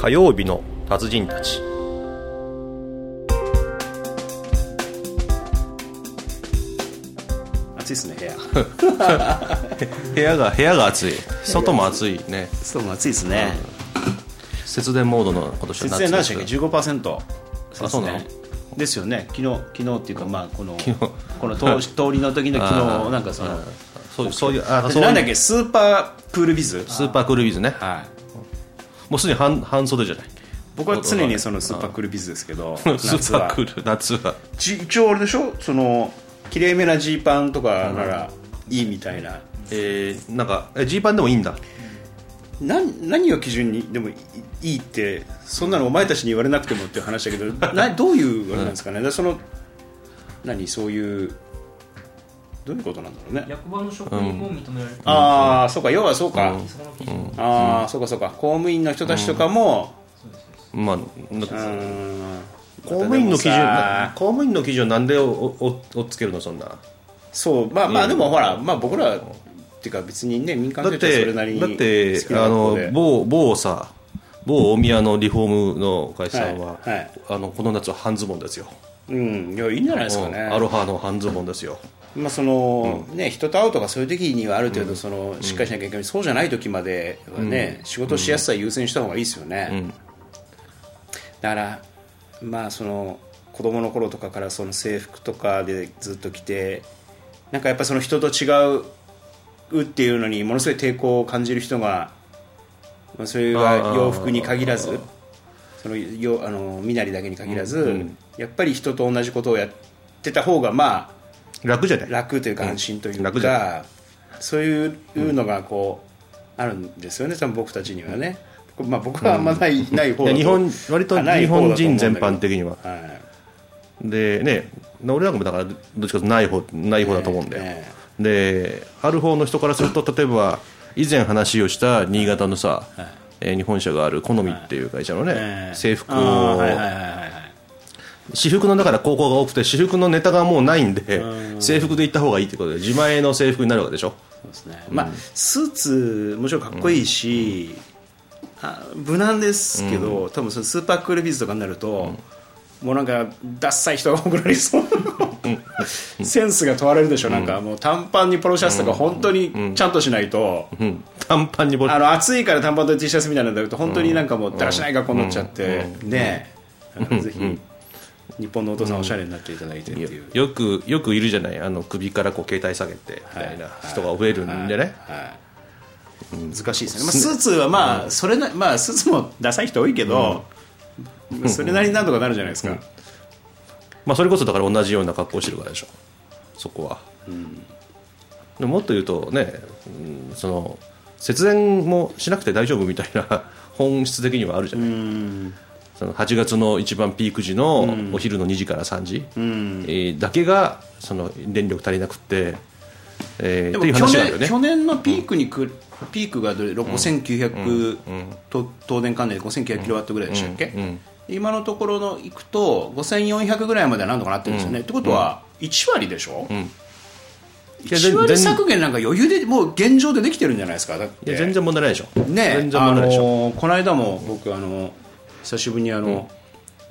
火曜日の達人たち。暑いですね部屋。部屋が部屋が暑い。外も暑いね。そうも暑いですね。節電モードの今年は節電何でしたっけ？け15%あそうなの？ですよね。昨日昨日っていうかまあこの この通し 通りの時の昨日なんかそのそういうそういうあそうなんだっけ？スーパークールビズ？スーパークールビズね。はいもうすでに半半袖じゃない？僕は常にそのスーパークールビズですけど スー夏はパークール夏は。じ一応あれでしょ？そのきれいめなジーパンとかならいいみたいな、えー、なんかジーパンでもいいんだ？なん何を基準にでもいいいってそんなのお前たちに言われなくてもっていう話だけどなどういうあれなんですかね、だからその何？そういうどういうことなんだろうね。役場の職員も認められてる、ああそうか要はそうか、ああそうかそうか。公務員の人たちとかもまあ公務員の基準公務員の基準なんでおおおっつけるのそんな。そう。まあまあでもほら、まあ、僕らっていうか別にね民間だってはそてれなりにだってあの某某さ某大宮のリフォームの会社さんは、はいはい。あのこの夏は半ズボンですよ、うん。いやいいんじゃないですかね。うん。アロハの半ズボンですよまあそのね、人と会うとかそういう時にはある程度その、しっかりしなきゃいけない、そうじゃない時まではね、仕事しやすさ優先した方がいいですよね、だからまあその子供の頃とかからその制服とかでずっと着てなんかやっぱその人と違うっていうのにものすごい抵抗を感じる人が、まあ、それは洋服に限らずそのよあの身なりだけに限らず、やっぱり人と同じことをやってた方がまあ楽じゃない？楽というか安心という楽じゃか、そういうのがこうあるんですよね多分僕たちにはね、まあ、僕はあんまない,、ない方だと日本割と日本人全般的には。はい。でね俺なんかもだからどっちかというとない方ない方だと思うんだよ、えである方の人からすると例えば以前話をした新潟のさ、えー日本社がある好みっていう会社のね、ええ制服を、私服のだから高校が多くて私服のネタがもうないんで制服で行った方がいいってことで自前の制服になるわけでしょ？そうですね、まあスーツもちろんかっこいいし、あ無難ですけど、多分そのスーパークールビズとかになると、もうなんかダッサい人が多くなりそう。センスが問われるでしょ、なんか。もう短パンにポロシャツとか本当にちゃんとしないと、うん。短パンにボあの暑いから短パンと T シャツみたいなのだと本当になんかもうだらしない学校になっちゃって、ねえ。だからぜひ日本のお父さんおしゃれになっていただいてっていう、よくよくいるじゃない？あの首からこう携帯下げてみたいな。人が増えるんでね、はい、難しいですね、まあ、スーツはまあそれな、まあ、スーツもダサい人多いけど、それなりになんとかなるじゃないですか、まあ、それこそだから同じような格好してるからでしょ。そこは、でももっと言うとね、うんその節電もしなくて大丈夫みたいな本質的にはあるじゃない、その8月の一番ピーク時のお昼の2時から3時、えーだけがその電力足りなくって、えーっていうでも去年話があるよね。去年のピークにく、ピークがどれ？5900、と東電関連で5900キロワットぐらいでしたっけ、今のところのいくと5400ぐらいまではなんとかなってるんですよね、ってことは1割でしょ、や1割全削減なんか余裕でもう現状でできてるんじゃないですか？いや全然問題ないでしょ。ね全然あ問題ないでしょ、のこの間も僕あの久しぶりにあの、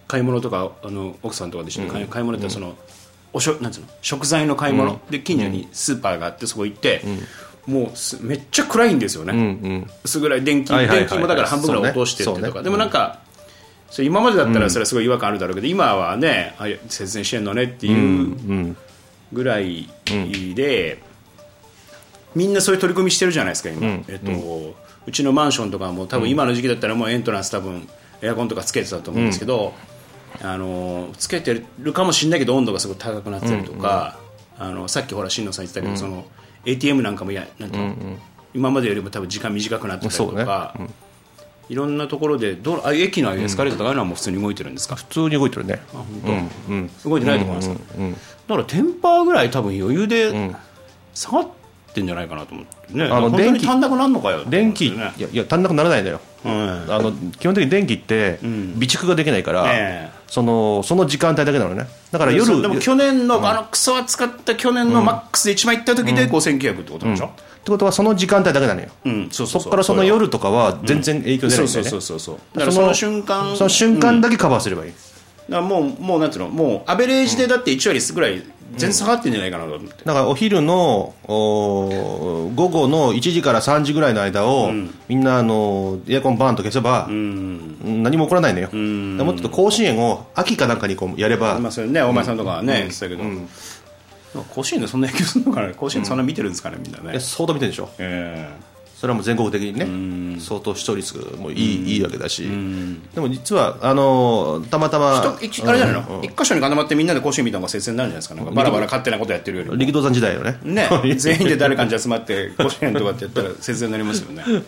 買い物とかあの奥さんとかで一緒に買い,、買い物ってその、おしょなんつうの食材の買い物、で近所にスーパーがあってそこ行って、もうすめっちゃ暗いんですよね、うんうん。薄暗い電気、電気もだから半分ぐらい落としてってとか、でもなんか、それ今までだったらそれはすごい違和感あるだろうけど、今はねあ節電してんのねっていうぐらいで、みんなそういう取り組みしてるじゃないですか今、えっとうちのマンションとかも多分今の時期だったらもうエントランス多分エアコンとかつけてたと思うんですけど、あのつけてるかもしれないけど温度がすごい高くなったりとか、あのさっきほら新野さん言ってたけど、その ATM なんかもやなんていうの今までよりも多分時間短くなってたりとそうね。か、いろんなところでどうあ駅のエスカレーターとかああいうのはもう普通に動いてるんですか、普通に動いてるね。動いてないと思います、だからテンパーぐらい多分余裕で下がってんじゃないかなと思ってね。あの本当に電気。足んなくなるのかよ電気いねやいや足んなくならないんだよ、うん。あの基本的に電気って備蓄ができないから、えそのその時間帯だけなのね。だから夜でも去年の、あのクソ暑かった去年のマックスで一番行った時で5900ってことでしょ、ってことはその時間帯だけなのよ、うんそこからその夜とかは全然影響出ないんだよね、そうそうそうそうだからその瞬間その瞬間だけカバーすればいい、だからもうもうなんていうの？もうアベレージでだって1割ぐらい全然下がってんじゃないかなと思って、だからお昼のお午後の1時から3時ぐらいの間を、みんなあのエアコンバーンと消せば、何も起こらないのよ、だからもっと甲子園を秋かなんかにこうやれば、まあそれね大前さんとかはね、言ってたけど、甲子園でそんな野球するのかな？甲子園そんな見てるんですかねみんなね。え、相当見てるでしょ。えそれはもう全国的にね、相当視聴率もいい,、いいわけだし、でも実はあのたまたまえ一あれじゃないの、うん。うん一箇所に固まってみんなで甲子園見た方が接戦になるんじゃないですかなん。かバラバラ勝手なことやってるよりも。力道山時代のね。ね。全員で誰かに集まって甲子園とかってやったら接戦になりますよね。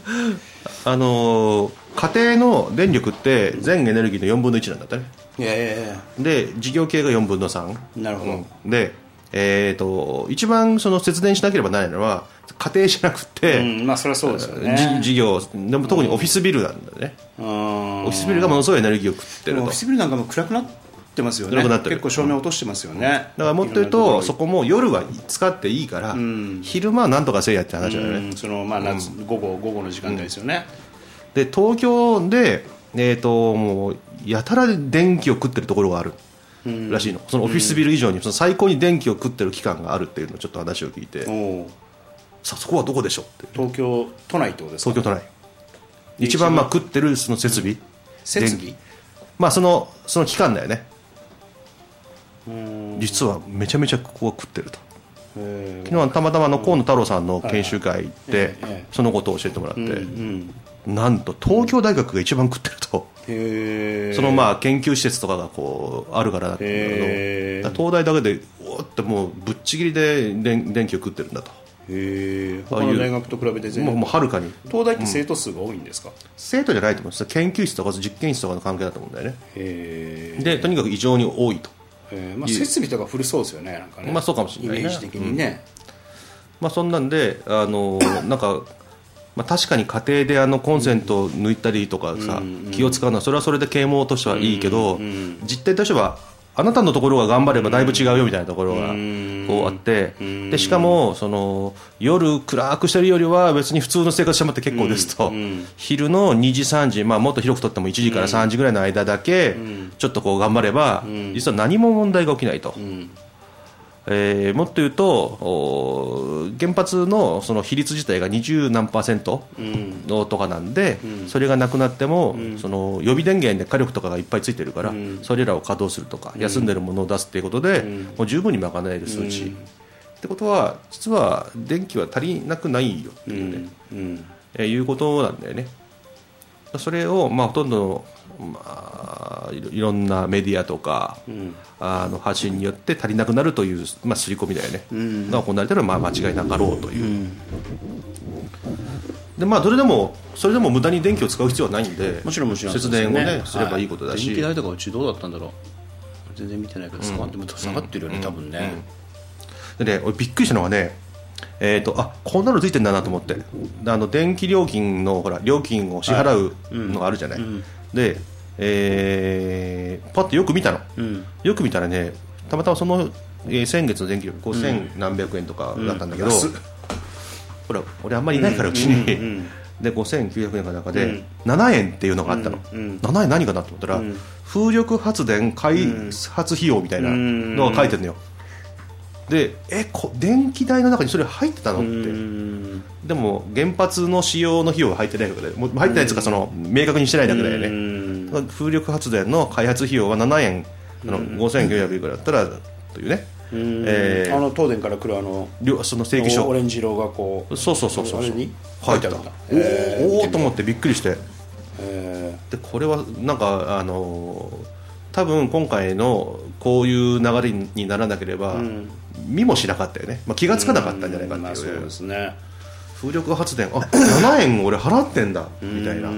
あのー家庭の電力って全エネルギーの4分の1なんだったね。いやいやいや。で事業系が4分の3なるほど、うん。で、えー、と一番その節電しなければならないのは家庭じゃなくて、うんまあそれはそうですよね。じ事業でも特にオフィスビルなんだよね、うん。オフィスビルがものすごいエネルギーを食ってると。オフィスビルなんかも暗くなってますよね。暗くなってる。結構照明落としてますよね、だからもっと言うとそこも夜は使っていいから、昼間はなんとかせいやって話だよね、うんそのまあ夏、午後午後の時間帯ですよね、で東京で、えー、ともうやたら電気を食ってるところがあるらしいの、そのオフィスビル以上にその最高に電気を食ってる期間があるっていうのをちょっと話を聞いて、おうさあそこはどこでしょうって東京都内ってことですか？東京都内。一番。まあ食ってるその設備、設備電気。まあそのその期間だよね。実はめちゃめちゃここは食ってると。へ昨日はたまたまあの河野太郎さんの研修会行って、ええそのことを教えてもらって、なんと東京大学が一番食ってると、そのまあ研究施設とかがこうあるからだけど東大だけでおーってもうぶっちぎりで電電気を食ってるんだと。他の大学と比べて全然。もうはるかに。東大って生徒数が多いんですか、生徒じゃないと思うんです。研究室とか実験室とかの関係だと思うんだよね。でとにかく異常に多いと、えー。まあ、設備とか古そうですよねなんかね。まあそうかもしれないねイメージ的にね、まあ、そんなんであのなんか、まあ、確かに家庭であのコンセントを抜いたりとかさ、気を使うのはそれはそれで啓蒙としてはいいけど、実態としてはあなたのところが頑張ればだいぶ違うよみたいなところがこうあってでしかもその夜暗くしてるよりは別に普通の生活してもらって結構ですと。昼の2時3時、まあ、もっと広くとっても1時から3時ぐらいの間だけちょっとこう頑張れば実は何も問題が起きないと。えーもっと言うとお原発のその比率自体が20何パーセントのとかなんで、それがなくなっても、その予備電源で火力とかがいっぱいついてるから、それらを稼働するとか、休んでるものを出すっていうことで、もう十分に賄える数値、ってことは実は電気は足りなくないよっていうえーいうことなんだよね。それを、まあ、ほとんどの、まあ、いろんなメディアとか、あの発信によって足りなくなるという、まあ、刷り込みだよね、が行われてるのはまあ間違いなかろうという、でまあ、どれでもそれでも無駄に電気を使う必要はないんでもちろんもちろん節電をねすすればいいことだし、電気代とかうちどうだったんだろう。全然見てないけど下がって,、下がってるよね、多分ね、でね俺びっくりしたのがねえー、とあこんなのついてんだなと思って。であの電気料金のほら料金を支払うのがあるじゃない、で、えー、パッとよく見たの、よく見たらねたまたまその、えー先月の電気料金5000何百円とかだったんだけど、安っ。ほら俺あんまりいないからうちに、で5900円かなんか で、7円っていうのがあったの、7円何かなと思ったら、風力発電開発費用みたいなのが書いてるのよ、でえこ電気代の中にそれ入ってたのって、でも原発の使用の費用が入ってないわけでもう入ってないやつかその明確にしてないだけだよね、風力発電の開発費用は7円。あの5900いくらだったらというね、えー。あの東電から来るあの両その請求書オレンジ色がこうそうそうそうそうあれに書いてある書いてあおおーと思ってびっくりして。えでこれはなんかあのー多分今回のこういう流れにならなければ、見もしなかったよね、まあ、気がつかなかったんじゃないかっていう,、まあそうですね。風力発電。あ7円俺払ってんだ。みたいな、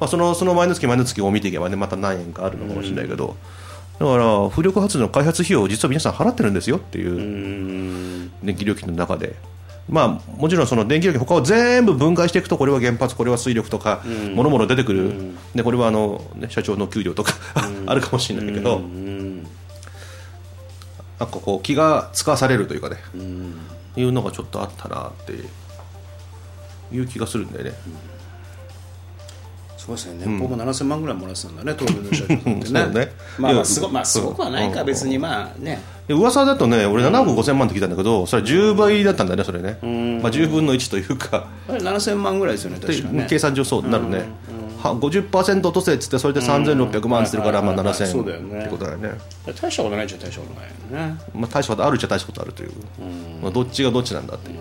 まうんあ、そのその前の月前の月を見ていけばねまた何円かあるのかもしれないけど、だから風力発電の開発費用を実は皆さん払ってるんですよっていう、うん。電気料金の中で。まあ、もちろんその電気料金他を全部分解していくとこれは原発これは水力とか、もろもろ出てくる、でこれはあの、ね、社長の給料とかあるかもしれないけど、なんかこう気がつかされるというかね、いうのがちょっとあったなっていう気がするんだよね。そうですね年俸も7000万ぐらいもらってたんだね、東京の社長さんってね。ね。まあまあすごまあすごくはないか、うん別にまあね。で噂だとね俺7億5000万って聞いたんだけどそれは10倍だったんだよねそれね、まあ、10分の1というか。あれ7000万ぐらいですよね確かね。計算上そうなるね、は50%落とせっつってそれで3600万ってるからまあはいはいはい7000そうだよね。ってことだよね、大したことないっちゃ大したことないよね。まあ、大したことあるっちゃ大したことあるという、まあ、どっちがどっちなんだっていう、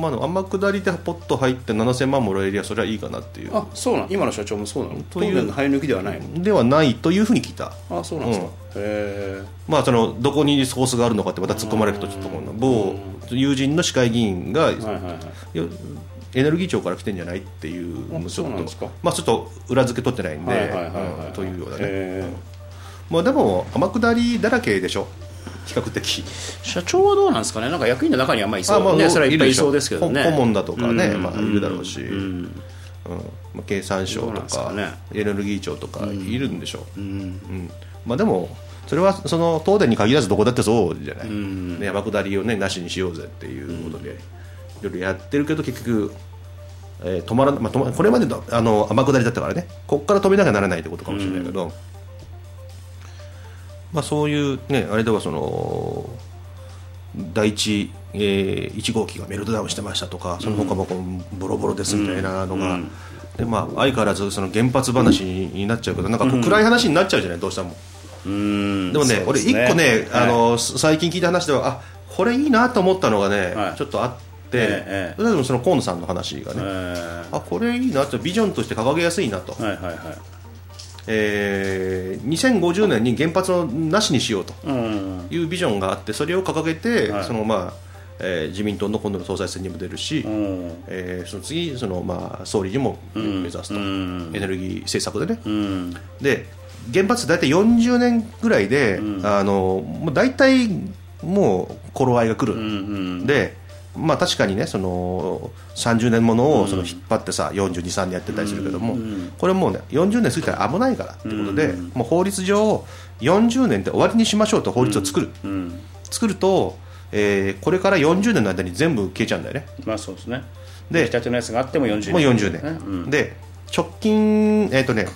まあ、天下りでポッと入って7000万もらえりゃそれはいいかなっていう。あそうなの今の社長もそうなの？という。の生え抜きではないの？ではないというふうに聞いた。あそうなんですか、へまあ、そのどこにソースがあるのかってまた突っ込まれるとちょっと思うな某友人の市会議員が、えはいはいはい。よエネルギー庁から来てんじゃないっていうあちょっと。そうなんですか。まあちょっと裏付け取ってないんで。というようなね。へまあでも天下りだらけでしょ比較的。ー社長はどうなんですかね？なんか役員の中にはまあいそう。まあねそれはいっぱいいそうですけどね。顧問だとかねうんまあいるだろうし。うん。うん。まあ経産省とかね。エネルギー庁とかいるんでしょう。うん。まあでもそれはその東電に限らずどこだってそうじゃない、ね、山下りを、ね、なしにしようぜっていうことで、いろいろやってるけど結局、えー止まらな、まあ、止まこれまでのあの天下りだったからねここから止めなきゃならないってことかもしれないけど、まあ、そういう、ね、あれではその第一、えー、1号機がメルトダウンしてましたとかその他もこうボロボロですみたいなのが、でまあ、相変わらずその原発話になっちゃうけどなんか暗い話になっちゃうじゃないどうしても。うん。でもね、そう俺、す一個ね、あはい。の最近聞いた話では、あこれいいなと思ったのがね、はい。ちょっとあって、ええその河野さんの話がね、えあこれいいなと、ビジョンとして掲げやすいなと、ーはいはいはいえー2050年に原発をなしにしようとうん。いうビジョンがあって、それを掲げて、はいそのまあえー自民党の今度の総裁選にも出るし、うん。えーその次、そのまあ総理にも目指すと、うん。エネルギー政策でね。うん。で原発大体40年ぐらいで、あのもう大体もう頃合いが来る、うん。でまあ確かにねその30年ものをその引っ張ってさ42、3年やってたりするけども、これもうね40年過ぎたら危ないからってことで、もう法律上40年で終わりにしましょうと法律を作る、うん。作ると、えーこれから40年の間に全部消えちゃうんだよね。まあそうですね。で出来たてのやつがあっても40年。もう40年、うん。で直近、えーとね、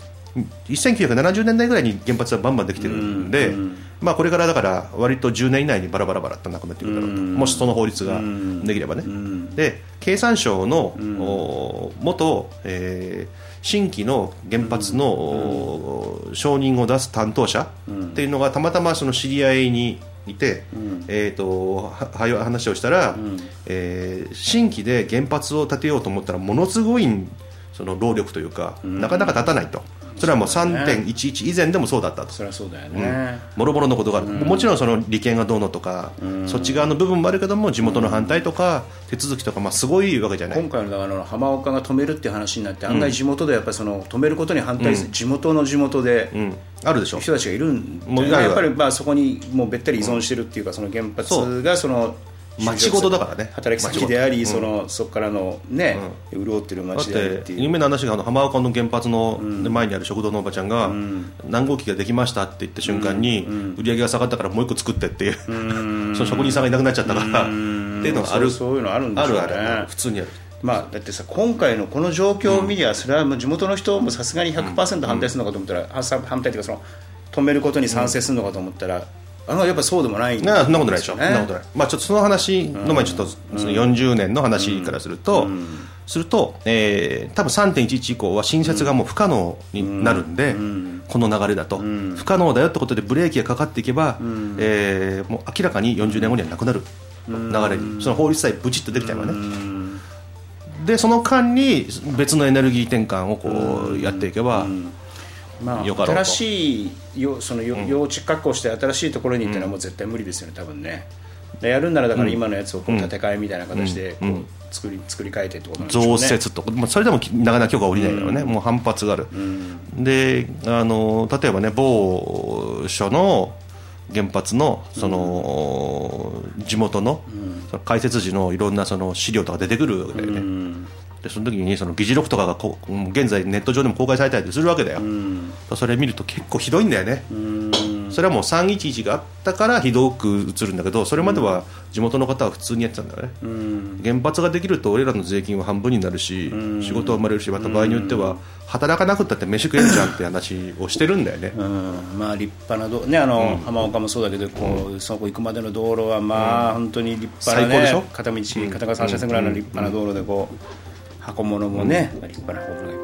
1970年代ぐらいに原発はバンバンできてるんで、まあ、これからだから割と10年以内にバラバラバラとなくなっていくだろうと、もしその法律ができればね、で経産省の、お元、えー新規の原発の、お承認を出す担当者っていうのがたまたまその知り合いにいて、えー、とはは話をしたら、えー新規で原発を建てようと思ったらものすごいその労力というか、なかなか立たないとそれはもう3.11以前でもそうだったと。そりゃそうだよね。もろもろのことがある、もちろんその利権がどうのとか、そっち側の部分もあるけども地元の反対とか、手続きとか、まあ、すごいわけじゃない。今回のだからあの浜岡が止めるっていう話になって案外地元でやっぱりその止めることに反対する地元の地元でうん、あるでしょ。人たちがいるんで、もういるやっぱりまあそこにもうべったり依存してるっていうかその原発がその町ごとだからね。働き先で。ありそのそこからのね潤ってる町であるってていう。有名な話があの浜岡の原発の前にある食堂のおばちゃんが、何号機ができましたって言った瞬間に、売り上げが下がったからもう一個作ってっていう、その職人さんがいなくなっちゃったから、っていうのがある。そういうのあるんでしょうね。ある普通にある。まあ、だってさ今回のこの状況を見りゃ、それはもう地元の人もさすがに100%反対するのかと思ったら、反反対というかその止めることに賛成するのかと思ったら、あのやっぱそうでもないんなそんなことないでしょ、ねそんなことない、まあ、ちょっとその話の前にちょっとその40年の話からすると、すると、えー、多分3.11以降は新設がもう不可能になるんで、この流れだと、不可能だよってことでブレーキがかかっていけば、えーもう明らかに40年後にはなくなる。流れに、その法律さえブチッとできちゃえばね。でその間に別のエネルギー転換をこうやっていけば、まあ、新しいよそのよ幼稚確保して新しいところに行ったのはもう絶対無理ですよね多分ね。でやるんならだから今のやつをこう建て替えみたいな形でこう作り作り変えてってことなんでしょうね。増設とか、まあ、それでもなかなか許可下りないからね、もう反発がある、であの例えばね某所の原発のその、地元の,、その解説時のいろんなその資料とか出てくるわけだよね、でその時にその議事録とかがこううん現在ネット上でも公開されたりするわけだよ、それ見ると結構ひどいんだよね、それはもう311があったからひどく映るんだけどそれまでは地元の方は普通にやってたんだよね、原発ができると俺らの税金は半分になるし、仕事は生まれるしまた場合によっては働かなくったって飯食えるじゃんって話をしてるんだよね、うん。まあ立派などねあの、浜岡もそうだけどこう、そこ行くまでの道路はまあ、本当に立派な、ね、最高でしょ？片道片側3車線ぐらいの立派な道路でこう、箱物もね、立派な箱物がいっ